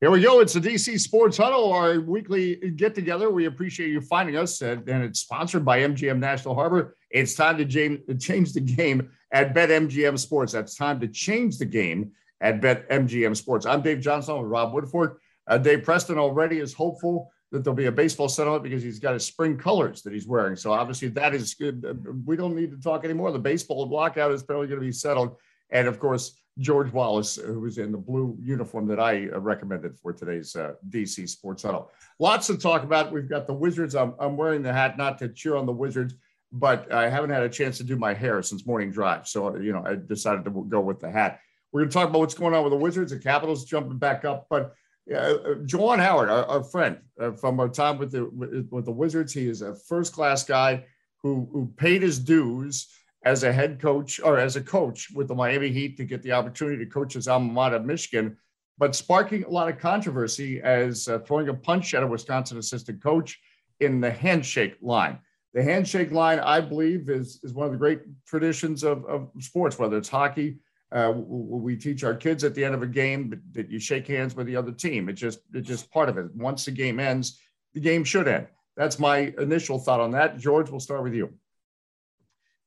Here we go. It's the DC Sports Huddle, our weekly get together. We appreciate you finding us, and, it's sponsored by MGM National Harbor. It's time to change the game at BetMGM Sports. That's time to change the game at BetMGM Sports. I'm Dave Johnson with Rob Woodfork. Uh, Dave Preston already is hopeful that there'll be a baseball settlement because he's got his spring colors that he's wearing. So obviously that is good. We don't need to talk anymore. The baseball lockout is probably going to be settled. And of course, George Wallace, who was in the blue uniform that I uh, recommended for today's uh, DC Sports Huddle. Lots to talk about. We've got the Wizards. I'm, I'm wearing the hat not to cheer on the Wizards, but I haven't had a chance to do my hair since morning drive. So, you know, I decided to go with the hat. We're going to talk about what's going on with the Wizards. The Capitals jumping back up, but uh, Howard, our, our friend uh, from our time with the with the Wizards, he is a first class guy who who paid his dues as a head coach or as a coach with the Miami Heat to get the opportunity to coach his alma mater, Michigan, but sparking a lot of controversy as uh, throwing a punch at a Wisconsin assistant coach in the handshake line. The handshake line, I believe, is, is one of the great traditions of, of sports, whether it's hockey. Uh, we teach our kids at the end of a game that you shake hands with the other team. It's just it's just part of it. Once the game ends, the game should end. That's my initial thought on that. George, we'll start with you.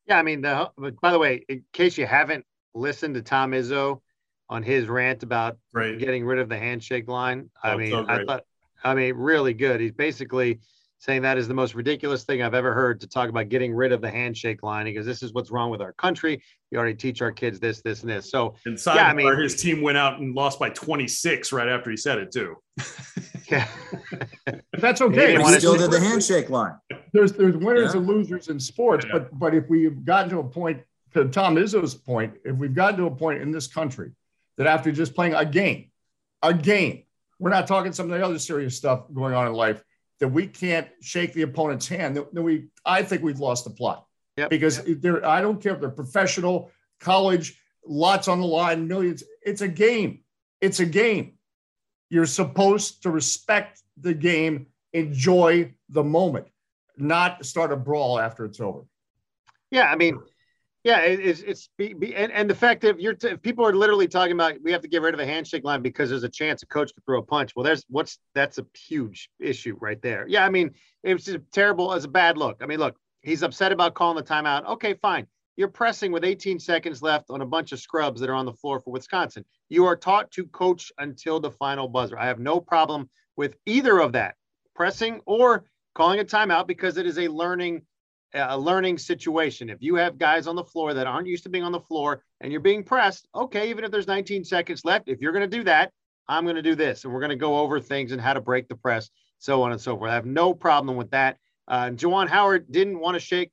Yeah, I mean, the, by the way, in case you haven't listened to Tom Izzo on his rant about great. getting rid of the handshake line, oh, I mean, so I thought, I mean, really good. He's basically saying that is the most ridiculous thing I've ever heard to talk about getting rid of the handshake line because this is what's wrong with our country. We already teach our kids this, this, and this. So, inside, yeah, I mean, his team went out and lost by 26 right after he said it too. yeah, that's okay. He still did the handshake line. There's there's winners yeah. and losers in sports, yeah. but but if we've gotten to a point, to Tom Izzo's point, if we've gotten to a point in this country that after just playing a game, a game, we're not talking some of the other serious stuff going on in life that we can't shake the opponent's hand, then we I think we've lost the plot. Yep. Because yep. they're I don't care if they're professional, college, lots on the line, millions. It's a game. It's a game. You're supposed to respect the game, enjoy the moment, not start a brawl after it's over. Yeah, I mean, yeah, it's it's be, be, and, and the fact that you're t- people are literally talking about we have to get rid of a handshake line because there's a chance a coach could throw a punch. Well, there's what's that's a huge issue right there. Yeah, I mean it's just terrible as a bad look. I mean, look, he's upset about calling the timeout. Okay, fine. You're pressing with 18 seconds left on a bunch of scrubs that are on the floor for Wisconsin. You are taught to coach until the final buzzer. I have no problem with either of that, pressing or calling a timeout because it is a learning a learning situation. If you have guys on the floor that aren't used to being on the floor and you're being pressed, okay, even if there's 19 seconds left, if you're going to do that, I'm going to do this. And we're going to go over things and how to break the press, so on and so forth. I have no problem with that. Uh, Juwan Howard didn't want to shake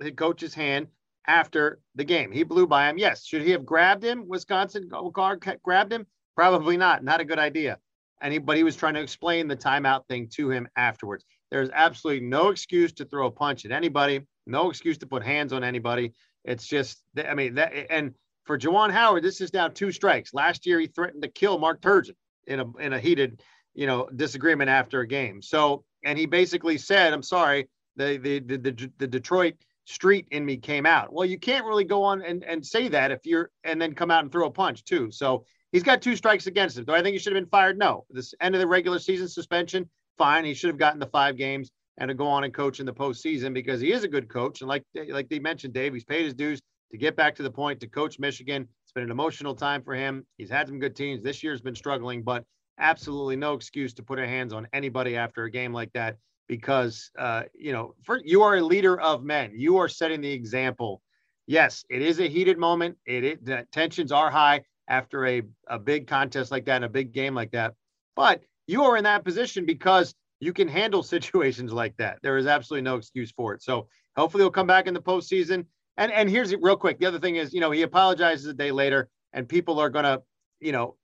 the coach's hand after the game. He blew by him. Yes. Should he have grabbed him? Wisconsin Gard grabbed him? Probably not. Not a good idea. And he, but he was trying to explain the timeout thing to him afterwards. There's absolutely no excuse to throw a punch at anybody, no excuse to put hands on anybody. It's just, I mean, that, and for Juwan Howard, this is now two strikes. Last year, he threatened to kill Mark Turgeon in a, in a heated, you know, disagreement after a game. So, and he basically said, I'm sorry, the, the, the, the, the Detroit street in me came out. Well, you can't really go on and, and say that if you're, and then come out and throw a punch too. So he's got two strikes against him. Do I think he should have been fired? No. This end of the regular season suspension, fine. He should have gotten the five games and to go on and coach in the postseason because he is a good coach. And like like they mentioned, Dave, he's paid his dues to get back to the point to coach Michigan. It's been an emotional time for him. He's had some good teams. This year's been struggling, but absolutely no excuse to put our hands on anybody after a game like that because uh, you know for, you are a leader of men. You are setting the example. Yes, it is a heated moment. It, it the tensions are high after a, a big contest like that and a big game like that. But you are in that position because you can handle situations like that. There is absolutely no excuse for it. So hopefully he'll come back in the postseason. And and here's it real quick. The other thing is, you know, he apologizes a day later, and people are gonna, you know,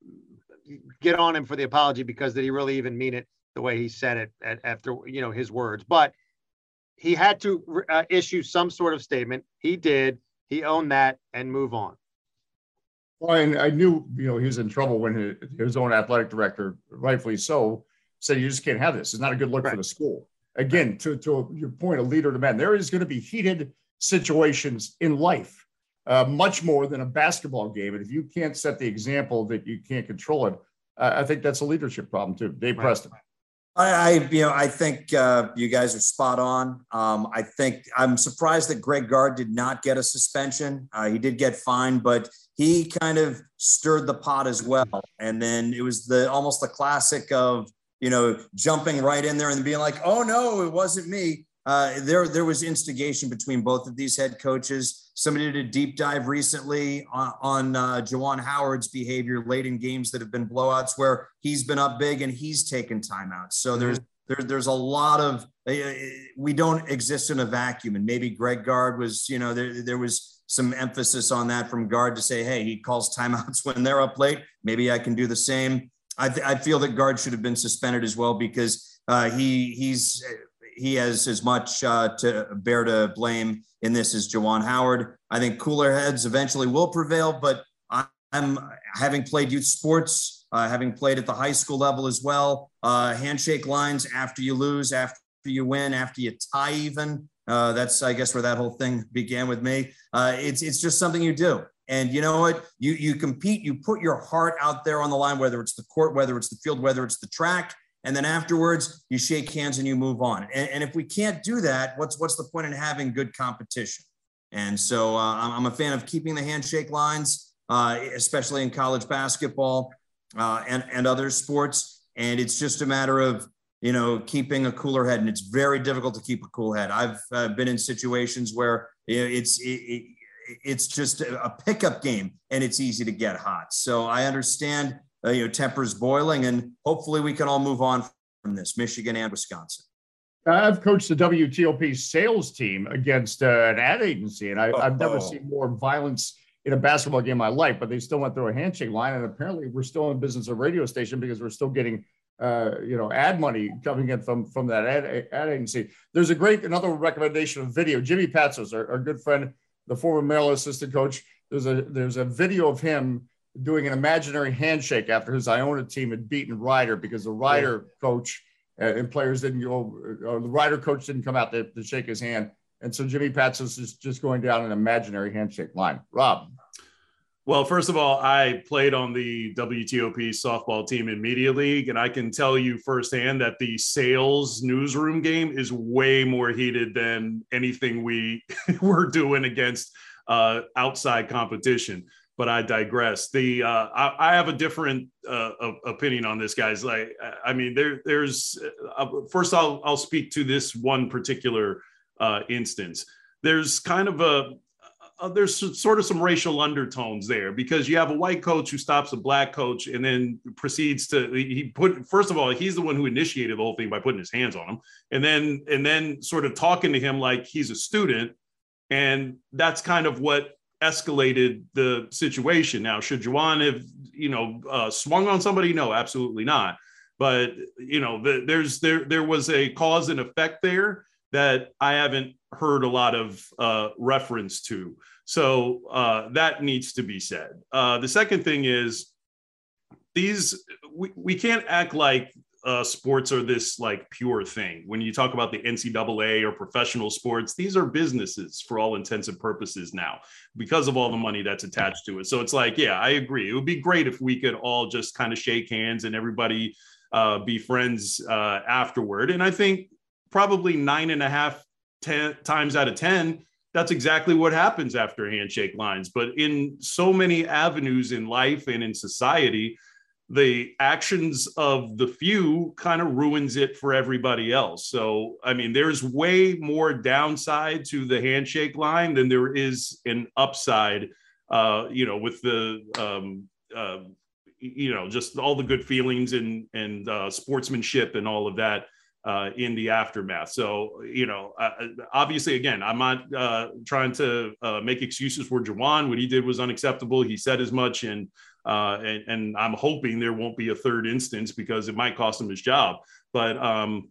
get on him for the apology because did he really even mean it the way he said it at, after you know his words? But he had to uh, issue some sort of statement. He did. He owned that and move on. Well, and I knew, you know, he was in trouble when his, his own athletic director, rightfully so, said you just can't have this. It's not a good look right. for the school. Again, to, to your point, a leader to men, there is going to be heated situations in life, uh, much more than a basketball game. And if you can't set the example that you can't control it, I think that's a leadership problem too. Dave right. Preston. I, I, you know, I think uh, you guys are spot on. Um, I think I'm surprised that Greg Gard did not get a suspension. Uh, he did get fined, but he kind of stirred the pot as well. And then it was the almost the classic of you know jumping right in there and being like, "Oh no, it wasn't me." Uh, there, there was instigation between both of these head coaches. Somebody did a deep dive recently on, on uh, Juwan Howard's behavior late in games that have been blowouts where he's been up big and he's taken timeouts. So there's there, there's a lot of uh, we don't exist in a vacuum, and maybe Greg Gard was you know there there was some emphasis on that from Gard to say, hey, he calls timeouts when they're up late. Maybe I can do the same. I, th- I feel that Gard should have been suspended as well because uh, he he's he has as much uh, to bear to blame in this as Juwan Howard. I think cooler heads eventually will prevail, but I'm having played youth sports, uh, having played at the high school level as well. Uh, handshake lines after you lose, after you win, after you tie even. Uh, that's I guess where that whole thing began with me. Uh, it's it's just something you do. And you know what? You you compete. You put your heart out there on the line, whether it's the court, whether it's the field, whether it's the track. And then afterwards, you shake hands and you move on. And, and if we can't do that, what's what's the point in having good competition? And so uh, I'm a fan of keeping the handshake lines, uh, especially in college basketball uh, and and other sports. And it's just a matter of you know keeping a cooler head, and it's very difficult to keep a cool head. I've uh, been in situations where it's it, it, it's just a pickup game, and it's easy to get hot. So I understand uh, you know, tempers boiling, and hopefully we can all move on from this, Michigan and Wisconsin. I've coached the WTOP sales team against uh, an ad agency, and I, have never seen more violence in a basketball game in my life. But they still went through a handshake line, and apparently we're still in business of radio station because we're still getting, uh, you know, ad money coming in from from that ad, ad agency. There's a great another recommendation of video. Jimmy Patsos, our, our good friend, the former Maryland assistant coach. There's a there's a video of him doing an imaginary handshake after his Iona team had beaten Rider because the Rider yeah. coach uh, and players didn't go, or the Rider coach didn't come out to, to shake his hand. And so Jimmy Patsos is just going down an imaginary handshake line. Rob. Well, first of all, I played on the WTOP softball team in Media League, and I can tell you firsthand that the sales newsroom game is way more heated than anything we were doing against uh, outside competition but I digress. The uh, I, I, have a different uh, opinion on this, guys. Like, I mean, there, there's uh, first, I'll I'll speak to this one particular uh, instance. There's kind of a uh, there's sort of some racial undertones there because you have a white coach who stops a black coach and then proceeds to he put first of all he's the one who initiated the whole thing by putting his hands on him and then and then sort of talking to him like he's a student and that's kind of what escalated the situation. Now, should Juwan have, you know, uh, swung on somebody? No, absolutely not. But you know, the, there's there there was a cause and effect there that I haven't heard a lot of uh, reference to. So uh, that needs to be said. Uh, the second thing is these we, we can't act like uh, sports are this like pure thing. When you talk about the NCAA or professional sports, these are businesses for all intents and purposes now because of all the money that's attached to it. So it's like, yeah, I agree. It would be great if we could all just kind of shake hands and everybody uh, be friends uh, afterward. And I think probably nine and a half ten, times out of 10, that's exactly what happens after handshake lines. But in so many avenues in life and in society, the actions of the few kind of ruins it for everybody else. So, I mean, there's way more downside to the handshake line than there is an upside, uh, you know, with the, um, uh, you know, just all the good feelings and, and uh, sportsmanship and all of that uh, in the aftermath. So, you know, uh, obviously, again, I'm not uh, trying to uh, make excuses for Juwan. What he did was unacceptable. He said as much, and uh, and, and, I'm hoping there won't be a third instance because it might cost him his job. But um,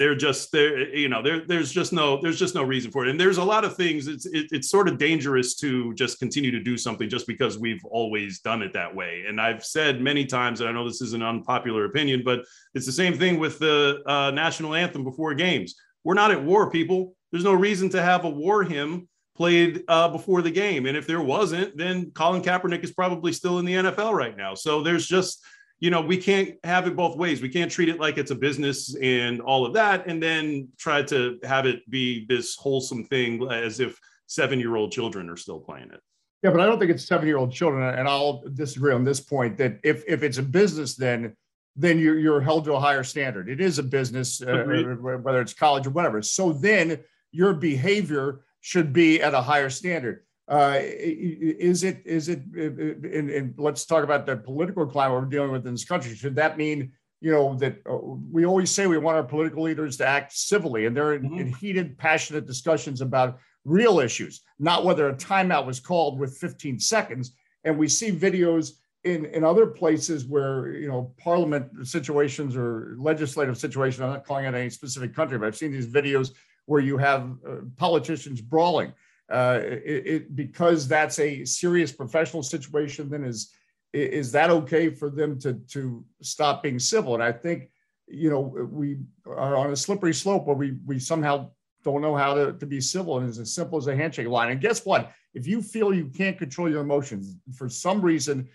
they're just there, you know, there, there's just no, there's just no reason for it. And there's a lot of things. It's it, it's sort of dangerous to just continue to do something just because we've always done it that way. And I've said many times, and I know this is an unpopular opinion, but it's the same thing with the uh, national anthem before games. We're not at war, people. There's no reason to have a war hymn played uh, before the game. And if there wasn't, then Colin Kaepernick is probably still in the NFL right now. So there's just, you know, we can't have it both ways. We can't treat it like it's a business and all of that, and then try to have it be this wholesome thing as if seven year old children are still playing it. Yeah, but I don't think it's seven year old children. And I'll disagree on this point that if, if it's a business, then then you're, you're held to a higher standard. It is a business, uh, whether it's college or whatever. So then your behavior should be at a higher standard. Uh, is it is it and, and let's talk about the political climate we're dealing with in this country. Should that mean you know that uh, we always say we want our political leaders to act civilly and they're in, mm-hmm. in, heated passionate discussions about real issues not whether a timeout was called with 15 seconds. And we see videos in in other places where you know parliament situations or legislative situations i'm not calling out any specific country but i've seen these videos where you have uh, politicians brawling uh, it, it, because that's a serious professional situation, then is is that okay for them to to stop being civil? And I think you know we are on a slippery slope where we we somehow don't know how to, to be civil and it's as simple as a handshake line. And guess what? If you feel you can't control your emotions for some reason,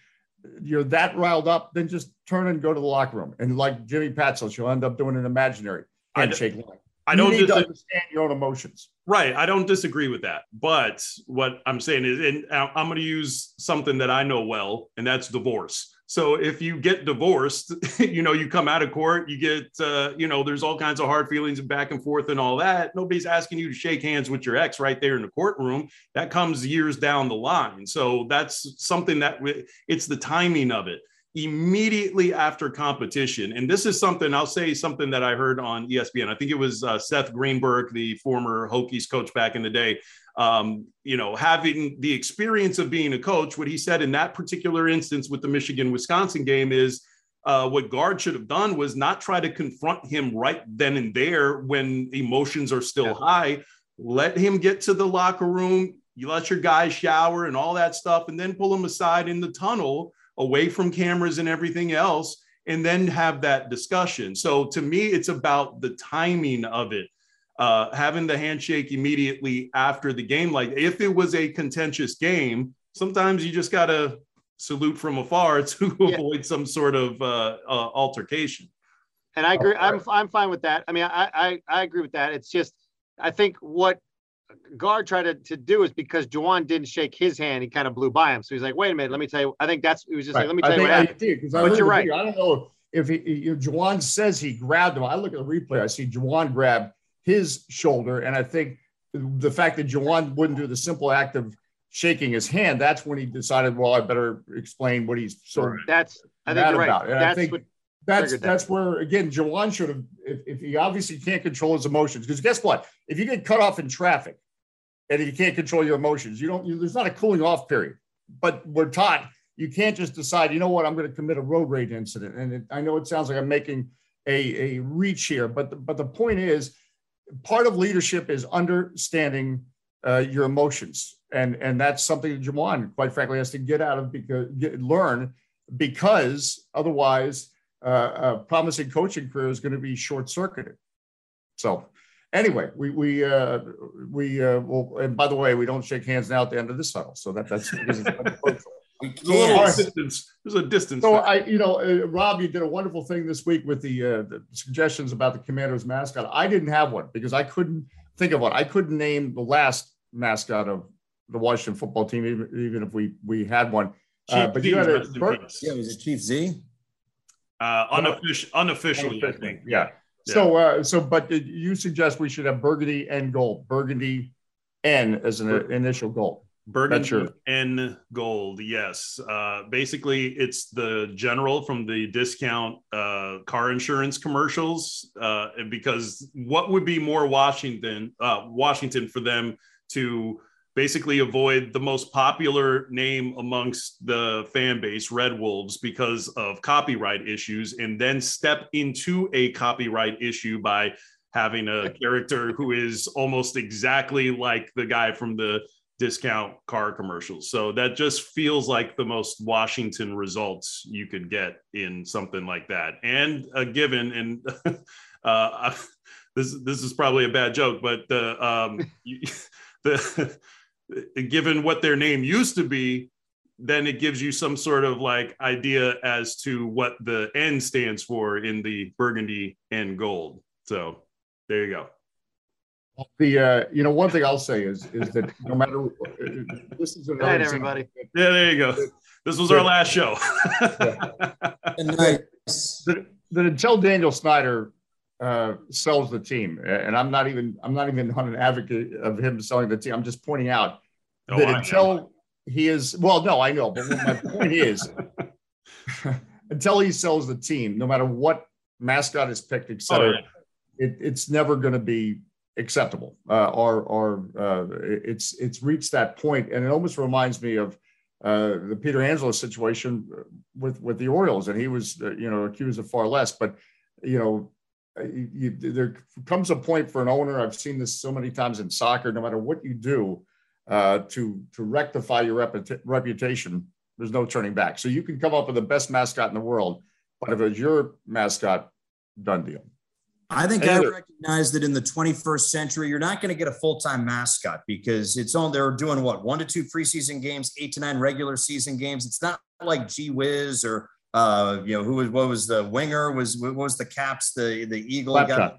you're that riled up, then just turn and go to the locker room. And like Jimmy Patsos, you'll end up doing an imaginary handshake line. I don't dis- to understand your own emotions. Right. I don't disagree with that. But what I'm saying is, and I'm going to use something that I know well, and that's divorce. So if you get divorced, you know, you come out of court, you get, uh, you know, there's all kinds of hard feelings and back and forth and all that. Nobody's asking you to shake hands with your ex right there in the courtroom. That comes years down the line. So that's something that it's the timing of it immediately after competition. And this is something I'll say something that I heard on ESPN. I think it was uh, Seth Greenberg, the former Hokies coach back in the day. Um, you know, having the experience of being a coach, what he said in that particular instance with the Michigan Wisconsin game is uh, what Gard should have done was not try to confront him right then and there when emotions are still yeah. high. Let him get to the locker room. You let your guys shower and all that stuff, and then pull him aside in the tunnel away from cameras and everything else and then have that discussion. So to me, it's about the timing of it. Uh, having the handshake immediately after the game, like if it was a contentious game, sometimes you just got to salute from afar to yeah. avoid some sort of uh, uh, altercation. And I agree. I'm I'm fine with that. I mean, I, I I agree with that. It's just I think what Gard tried to, to do is because Juwan didn't shake his hand, he kind of blew by him. So he's like, wait a minute, let me tell you. I think that's he was just right. like, let me tell I you what happened. Did, but you're right. I don't know if he, know, Juwan says he grabbed him. I look at the replay, I see Juwan grab his shoulder, and I think the fact that Juwan wouldn't do the simple act of shaking his hand, that's when he decided, well, I better explain what he's sort of that's I think you're right. About. And that's I think what that's that. that's where again Juwan should have if, if he obviously can't control his emotions because guess what if you get cut off in traffic and you can't control your emotions. You don't. You, there's not a cooling off period. But we're taught you can't just decide. You know what? I'm going to commit a road rage incident. And it, I know it sounds like I'm making a, a reach here, but the, but the point is, part of leadership is understanding uh, your emotions, and and that's something that Juwan, quite frankly, has to get out of because get, learn because otherwise, uh, a promising coaching career is going to be short circuited. So anyway, we we uh, we uh, well, and by the way, we don't shake hands now at the end of this tunnel, so that that's. we can't. Distance. There's a distance. So I, you know, uh, Rob, you did a wonderful thing this week with the, uh, the suggestions about the Commanders mascot. I didn't have one because I couldn't think of one. I couldn't name the last mascot of the Washington football team, even, even if we we had one. Uh, but you had a yeah, was it Chief Zee? Uh, unofficial, unofficially, I think. Yeah. So, uh, so, but you suggest we should have burgundy and gold, burgundy N as an Bur- initial goal. Burgundy N gold, yes. Uh, basically, it's the general from the discount uh, car insurance commercials. Uh, because what would be more Washington, uh, Washington for them to basically avoid the most popular name amongst the fan base, Red Wolves, because of copyright issues, and then step into a copyright issue by having a character who is almost exactly like the guy from the discount car commercials. So that just feels like the most Washington results you could get in something like that. And a given, and uh, this this is probably a bad joke, but the um, the given what their name used to be, then it gives you some sort of like idea as to what the N stands for in the burgundy and gold. So there you go. The uh, you know one thing I'll say is is that no matter this is another everybody. Yeah, there you go. This was our last show. nice. that, that until Daniel Snyder uh, sells the team, and I'm not even I'm not even on an advocate of him selling the team. I'm just pointing out oh, that I until know. he is well, no, I know, but my point is until he sells the team, no matter what mascot is picked, etc., oh, yeah. it, it's never going to be acceptable uh, or or uh, it's it's reached that point and it almost reminds me of uh, the Peter Angelos situation with with the Orioles and he was uh, you know accused of far less but you know you, there comes a point for an owner I've seen this so many times in soccer no matter what you do uh, to to rectify your rep- reputation there's no turning back so you can come up with the best mascot in the world but if it's your mascot done deal I think I recognize that in the 21st century, you're not going to get a full time mascot because it's on. They're doing what one to two preseason games, eight to nine regular season games. It's not like G Wiz or uh, you know who was what was the winger was what was the Caps the the Eagle guy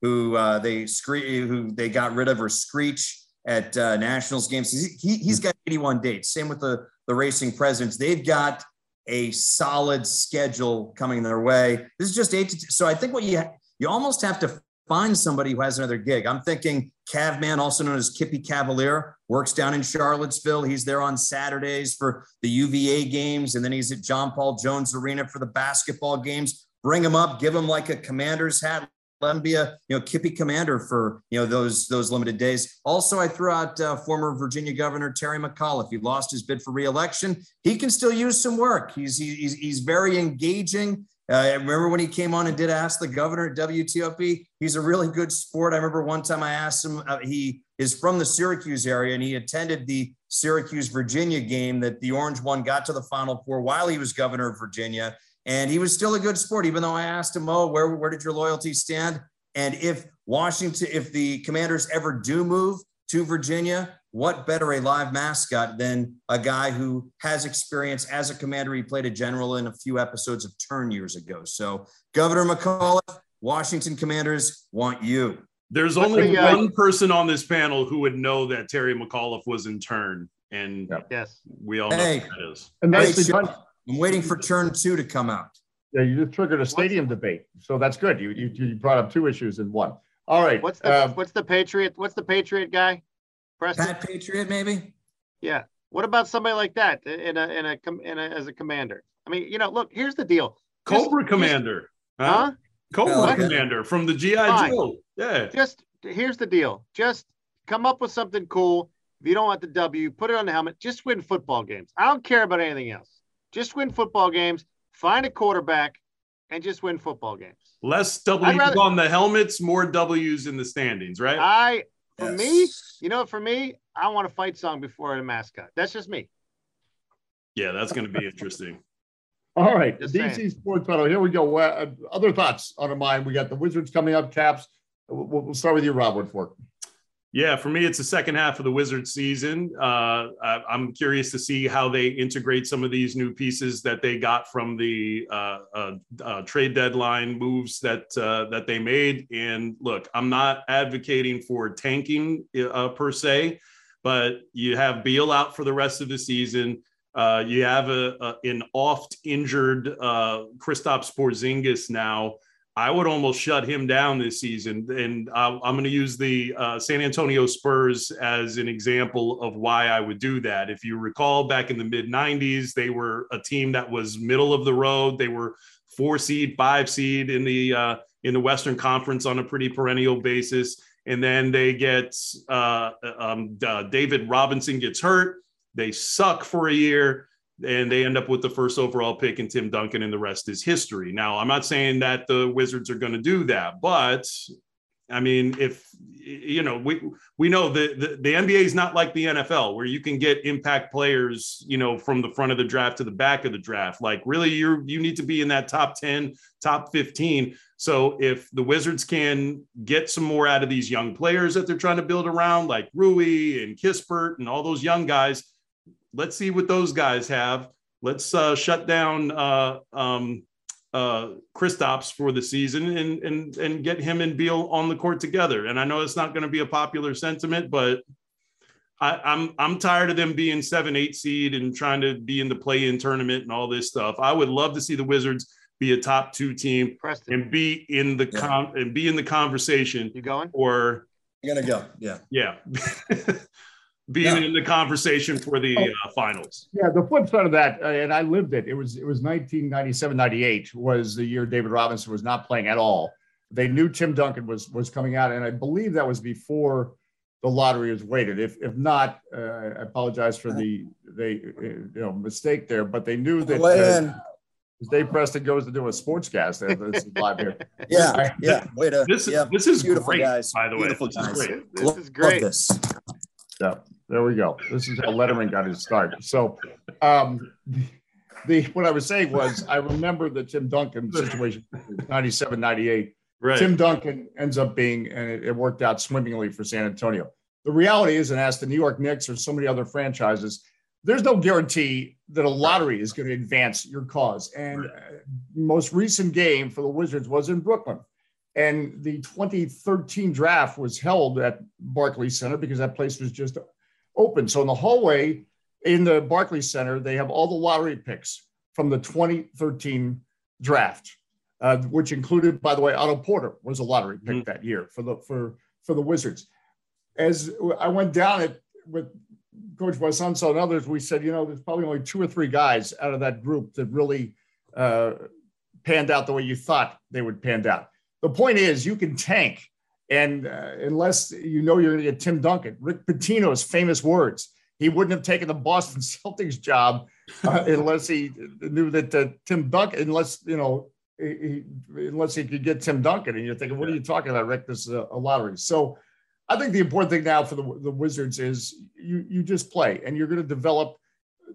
who uh, they scree- who they got rid of or Screech at uh, Nationals games. He, he's got 81 dates. Same with the the Racing Presidents. They've got a solid schedule coming their way. This is just eight to. So I think what you you almost have to find somebody who has another gig. I'm thinking Cavman, also known as Kippy Cavalier, works down in Charlottesville. He's there on Saturdays for the UVA games, and then he's at John Paul Jones Arena for the basketball games. Bring him up, give him like a commander's hat. Let him be a you know Kippy commander for you know those those limited days. Also, I threw out uh, former Virginia Governor Terry McAuliffe. He lost his bid for reelection. He can still use some work. He's he's he's very engaging. Uh, remember when he came on and did ask the governor at WTOP? He's a really good sport. I remember one time I asked him, uh, he is from the Syracuse area and he attended the Syracuse Virginia game that the Orange one got to the Final Four while he was governor of Virginia. And he was still a good sport, even though I asked him, oh, where, where did your loyalty stand? And if Washington, if the commanders ever do move to Virginia, what better a live mascot than a guy who has experience as a commander? He played a general in a few episodes of Turn years ago. So, Governor McAuliffe, Washington Commanders want you. There's only uh, one person on this panel who would know that Terry McAuliffe was in Turn, and yes, we all know hey, that is. And that's I'm waiting for Turn two to come out. Yeah, you just triggered a stadium what's, debate, so that's good. You, you you brought up two issues in one. All right. What's the uh, what's the Patriot? What's the Patriot guy? Preston? Pat Patriot, maybe. Yeah. What about somebody like that in a in a, in a as a commander? I mean, you know, look, here's the deal. Cobra just, Commander. Huh? huh? Cobra Commander from the GI Joe. Yeah. Just here's the deal. Just come up with something cool. If you don't want the W, put it on the helmet. Just win football games. I don't care about anything else. Just win football games. Find a quarterback and just win football games. Less W's rather, on the helmets, more W's in the standings, right? I for yes. me, you know, for me, I want a fight song before a mascot. That's just me. Yeah, that's going to be interesting. All right, just DC saying. Sports Battle. Here we go. Uh, other thoughts on our mind? We got the Wizards coming up. Caps. We'll, we'll start with you, Rob Woodfork. Yeah, for me, it's the second half of the Wizard season. Uh, I'm curious to see how they integrate some of these new pieces that they got from the uh, uh, uh trade deadline moves that uh, that they made. And look, I'm not advocating for tanking uh, per se, but you have Beal out for the rest of the season. you have a, a, an oft injured Kristaps Porzingis now. I would almost shut him down this season. And uh, I'm going to use the uh, San Antonio Spurs as an example of why I would do that. If you recall, back in the mid 90s, they were a team that was middle of the road. They were four seed, five seed in the uh, in the Western Conference on a pretty perennial basis. And then they get uh, um, uh, David Robinson gets hurt. They suck for a year and they end up with the first overall pick and Tim Duncan, and the rest is history. Now, I'm not saying that the Wizards are going to do that, but I mean, if you know, we we know the, the the NBA is not like the NFL where you can get impact players, you know, from the front of the draft to the back of the draft. Like, really, you you need to be in that top ten, top fifteen. So, if the Wizards can get some more out of these young players that they're trying to build around, like Rui and Kispert and all those young guys let's see what those guys have. Let's uh, shut down uh, um, uh, Kristaps for the season and and and get him and Beal on the court together. And I know it's not going to be a popular sentiment, but I, am I'm, I'm tired of them being seven, eight seed and trying to be in the play-in tournament and all this stuff. I would love to see the Wizards be a top two team Preston. and be in the Yeah. con and be in the conversation You going? or You're gonna go. Yeah. yeah, being Yeah. in the conversation for the uh, finals. Yeah, the flip side of that, uh, and I lived it. It was it was 1997, 98 was the year David Robinson was not playing at all. They knew Tim Duncan was was coming out, and I believe that was before the lottery was weighted. If if not, uh, I apologize for the they uh, you know mistake there, but they knew that. Weigh uh, Dave Preston goes to do a sportscast. This is live here. Yeah. Yeah. Way to. This is yeah. this is Beautiful great, guys. by the way. Beautiful This is guys. great. This Love is great. this. Yeah, there we go. This is how Letterman got his start. So, um, the what I was saying was I remember the Tim Duncan situation, 97, 98. Right. Tim Duncan ends up being, and it, it worked out swimmingly for San Antonio. The reality is, and as the New York Knicks or so many other franchises, there's no guarantee that a lottery is going to advance your cause. And uh, most recent game for the Wizards was in Brooklyn. And the 2013 draft was held at Barclays Center because that place was just open. So in the hallway in the Barclays Center, they have all the lottery picks from the 2013 draft, uh, which included, by the way, Otto Porter was a lottery pick Mhm. that year for the for for the Wizards. As I went down it with Coach Boisonso and others, we said, you know, there's probably only two or three guys out of that group that really uh, panned out the way you thought they would pan out. The point is, you can tank, and uh, unless you know you're going to get Tim Duncan, Rick Pitino's famous words, he wouldn't have taken the Boston Celtics job uh, unless he knew that uh, Tim Duncan, unless you know, he, unless he could get Tim Duncan. And you're thinking, what are you talking about, Rick? This is a, a lottery. So. I think the important thing now for the, the Wizards is you you just play and you're going to develop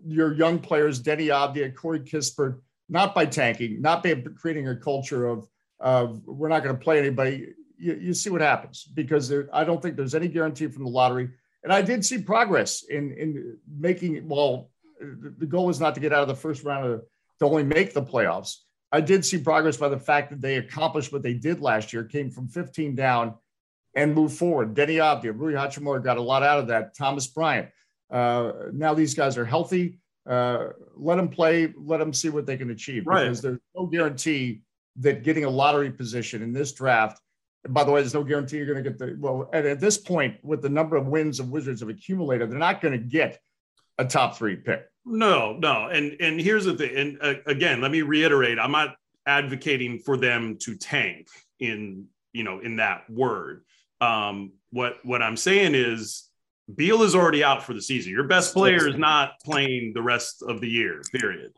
your young players, Deni Avdija, Corey Kispert, not by tanking, not by creating a culture of, of we're not going to play anybody. You, you see what happens because there, I don't think there's any guarantee from the lottery. And I did see progress in in making. Well, the goal is not to get out of the first round of to only make the playoffs. I did see progress by the fact that they accomplished what they did last year, came from 15 down and moved forward. Deni Avdija, Rui Hachimura got a lot out of that. Thomas Bryant. Uh, now these guys are healthy. Uh, let them play. Let them see what they can achieve. Right. Because there's no guarantee that getting a lottery position in this draft. By the way, there's no guarantee you're going to get the well. And at this point, with the number of wins the Wizards have accumulated, they're not going to get a top three pick. No, no, and and here's the thing. And uh, again, let me reiterate: I'm not advocating for them to tank in you know in that word. Um, what what I'm saying is, Beal is already out for the season. Your best player is not playing the rest of the year. Period.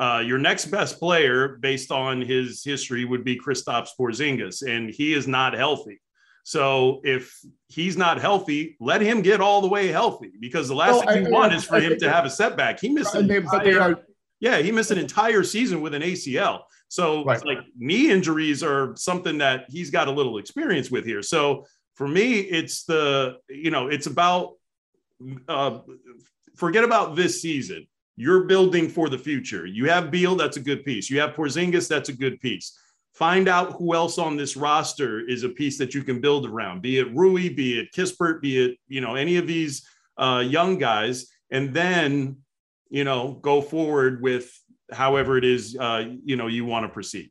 Uh, your next best player, based on his history, would be Kristaps Porzingis, and he is not healthy. So if he's not healthy, let him get all the way healthy because the last Well, thing I- you want I- is for I him to have a setback. He missed an entire- are yeah, he missed an entire season with an ACL. So Right. like knee injuries are something that he's got a little experience with here. So for me, it's the you know it's about uh, forget about this season. You're building for the future. You have Beal, that's a good piece. You have Porzingis, that's a good piece. Find out who else on this roster is a piece that you can build around. Be it Rui, be it Kispert, be it you know any of these uh, young guys, and then you know go forward with however it is uh, you know you want to proceed.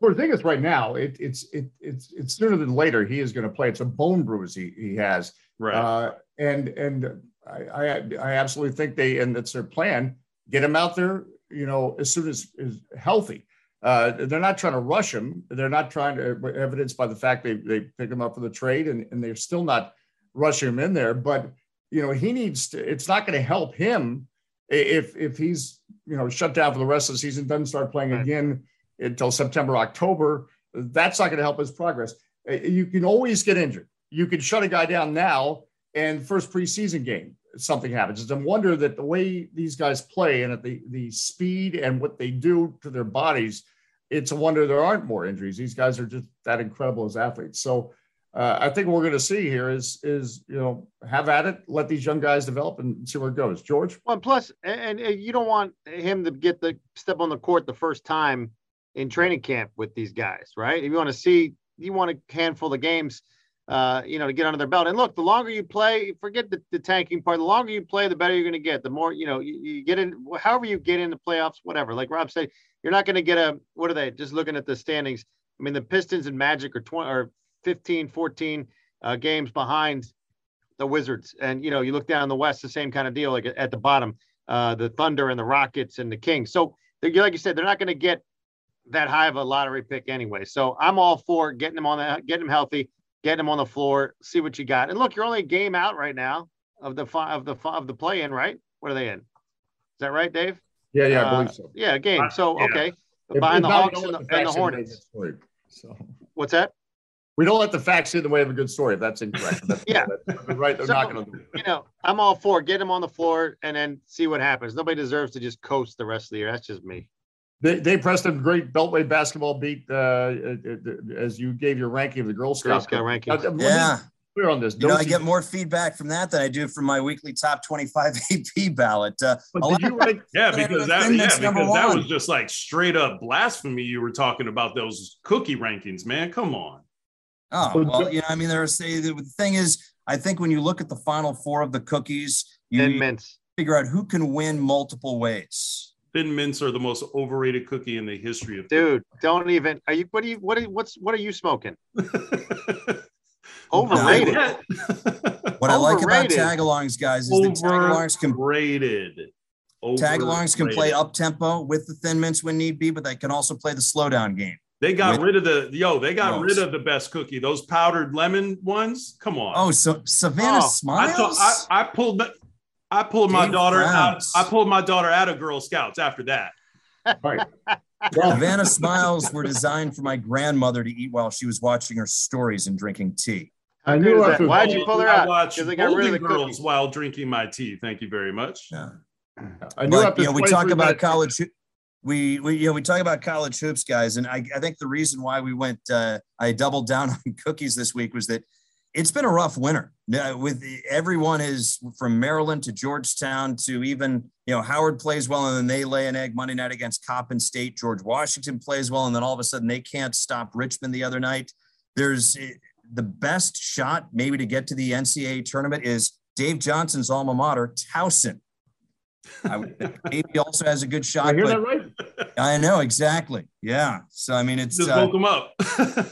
Porzingis right now. It, it's it, it's it's sooner than later. He is going to play. It's a bone bruise he, he has. Right. Uh, and and I, I I absolutely think they and that's their plan. Get him out there, you know, as soon as is healthy. Uh, they're not trying to rush him. They're not trying to evidenced by the fact they they pick him up for the trade and, and they're still not rushing him in there. But you know, he needs to. It's not going to help him if if he's you know shut down for the rest of the season, doesn't start playing Right. again until September October. That's not going to help his progress. Uh, You can always get injured. You can shut a guy down now and first preseason game something happens. It's a wonder that the way these guys play and at the the speed and what they do to their bodies, it's a wonder there aren't more injuries. These guys are just that incredible as athletes. So uh, I think what we're going to see here is is you know have at it, let these young guys develop and see where it goes. George. Well, plus, and, and you don't want him to get the step on the court the first time in training camp with these guys, right? If you want to see, you want a handful of games, uh, you know, to get under their belt. And look, the longer you play, forget the, the tanking part. The longer you play, the better you're going to get. The more, you know, you, you get in, however you get in the playoffs, whatever. Like Rob said, you're not going to get a. What are they? Just looking at the standings. I mean, the Pistons and Magic are 20 or 15, 14 uh, games behind the Wizards. And, you know, you look down the West, the same kind of deal, like at the bottom, uh, the Thunder and the Rockets and the Kings. So, like you said, they're not going to get that high of a lottery pick anyway. So I'm all for getting them on that, getting them healthy, getting them on the floor, see what you got. And look, you're only a game out right now of the, of the, of the play in, right? What are they in? Is that right, Dave? Yeah, yeah, I believe so. Uh, yeah, game. So, okay. If, Behind the Hawks and the, and the Hornets. So. What's that? we don't let the facts get in the way of a good story if that's incorrect. That's, yeah, that's, right. They're so, not going to. You know, I'm all for get them on the floor and then see what happens. Nobody deserves to just coast the rest of the year. That's just me. They, they pressed a great Beltway basketball beat uh, uh, uh, as you gave your ranking of the Girl Scout. Girl Scout ranking. Uh, yeah. Clear on this. You know, I get more feedback from that than I do from my weekly top 25 AP ballot. Uh, rank, yeah, because that, yeah, because that was just like straight up blasphemy. You were talking about those cookie rankings, man. Come on. Oh well, you know, I mean, there's say the thing is, I think when you look at the final four of the cookies, you figure out who can win multiple ways. Thin mints are the most overrated cookie in the history of. Dude, cookies. don't even. Are you? What are you? What are you, what's? What are you smoking? Overrated. what I like about tagalongs, guys, is that tagalongs can rated. Tagalongs can play up tempo with the thin mints when need be, but they can also play the slowdown game. They got rid of the yo. They got rid of the best cookie. Those powdered lemon ones. Come on. Oh, so Savannah oh, Smiles. I, I, I, pulled. I pulled my daughter out. I pulled my daughter out of Girl Scouts after that. Right. Savannah Smiles were designed for my grandmother to eat while she was watching her stories and drinking tea. I knew that. Why'd you pull her out? Because they got rid of the girls cookies. while drinking my tea. Thank you very much. Yeah. I knew but, you know, we talk about college we, we you know we talk about college hoops guys and I, I think the reason why we went uh, i doubled down on cookies this week was that it's been a rough winter with everyone is from maryland to georgetown to even you know howard plays well and then they lay an egg monday night against coppin state george washington plays well and then all of a sudden they can't stop richmond the other night there's eh, the best shot maybe to get to the ncaa tournament is dave johnson's alma mater towson I would maybe also has a good shot. I hear that right? I know exactly. Yeah. So I mean, it's just uh, woke them up.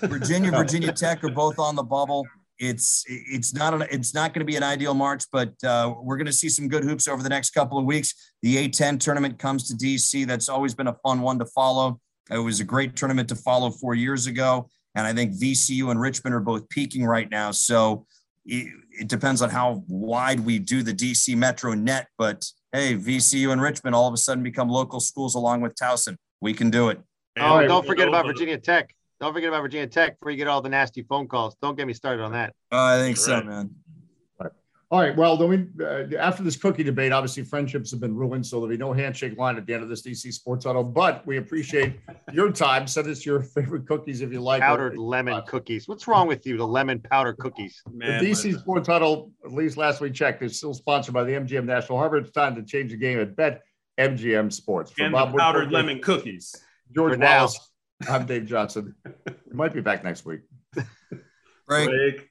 Virginia, Virginia Tech are both on the bubble. It's it's not an, it's not going to be an ideal March, but uh, we're going to see some good hoops over the next couple of weeks. The A10 tournament comes to DC. That's always been a fun one to follow. It was a great tournament to follow four years ago, and I think VCU and Richmond are both peaking right now. So it, it depends on how wide we do the DC Metro net, but hey, VCU and Richmond all of a sudden become local schools along with Towson. We can do it. Oh, don't forget about Virginia Tech. Don't forget about Virginia Tech before you get all the nasty phone calls. Don't get me started on that. Oh, I think so, man. All right. Well, then we uh, after this cookie debate, obviously friendships have been ruined, so there'll be no handshake line at the end of this DC Sports Auto. But we appreciate your time. Send us your favorite cookies if you like. Powdered lemon cookies. What's wrong with you? The lemon powder cookies. Man, the DC Sports Huddle, at least last we checked, is still sponsored by the MGM National Harbor. It's time to change the game at Bet MGM Sports. For and Bob the powdered Woodfork, lemon cookies. George Wallace. I'm Dave Johnson. we might be back next week. Break. Break.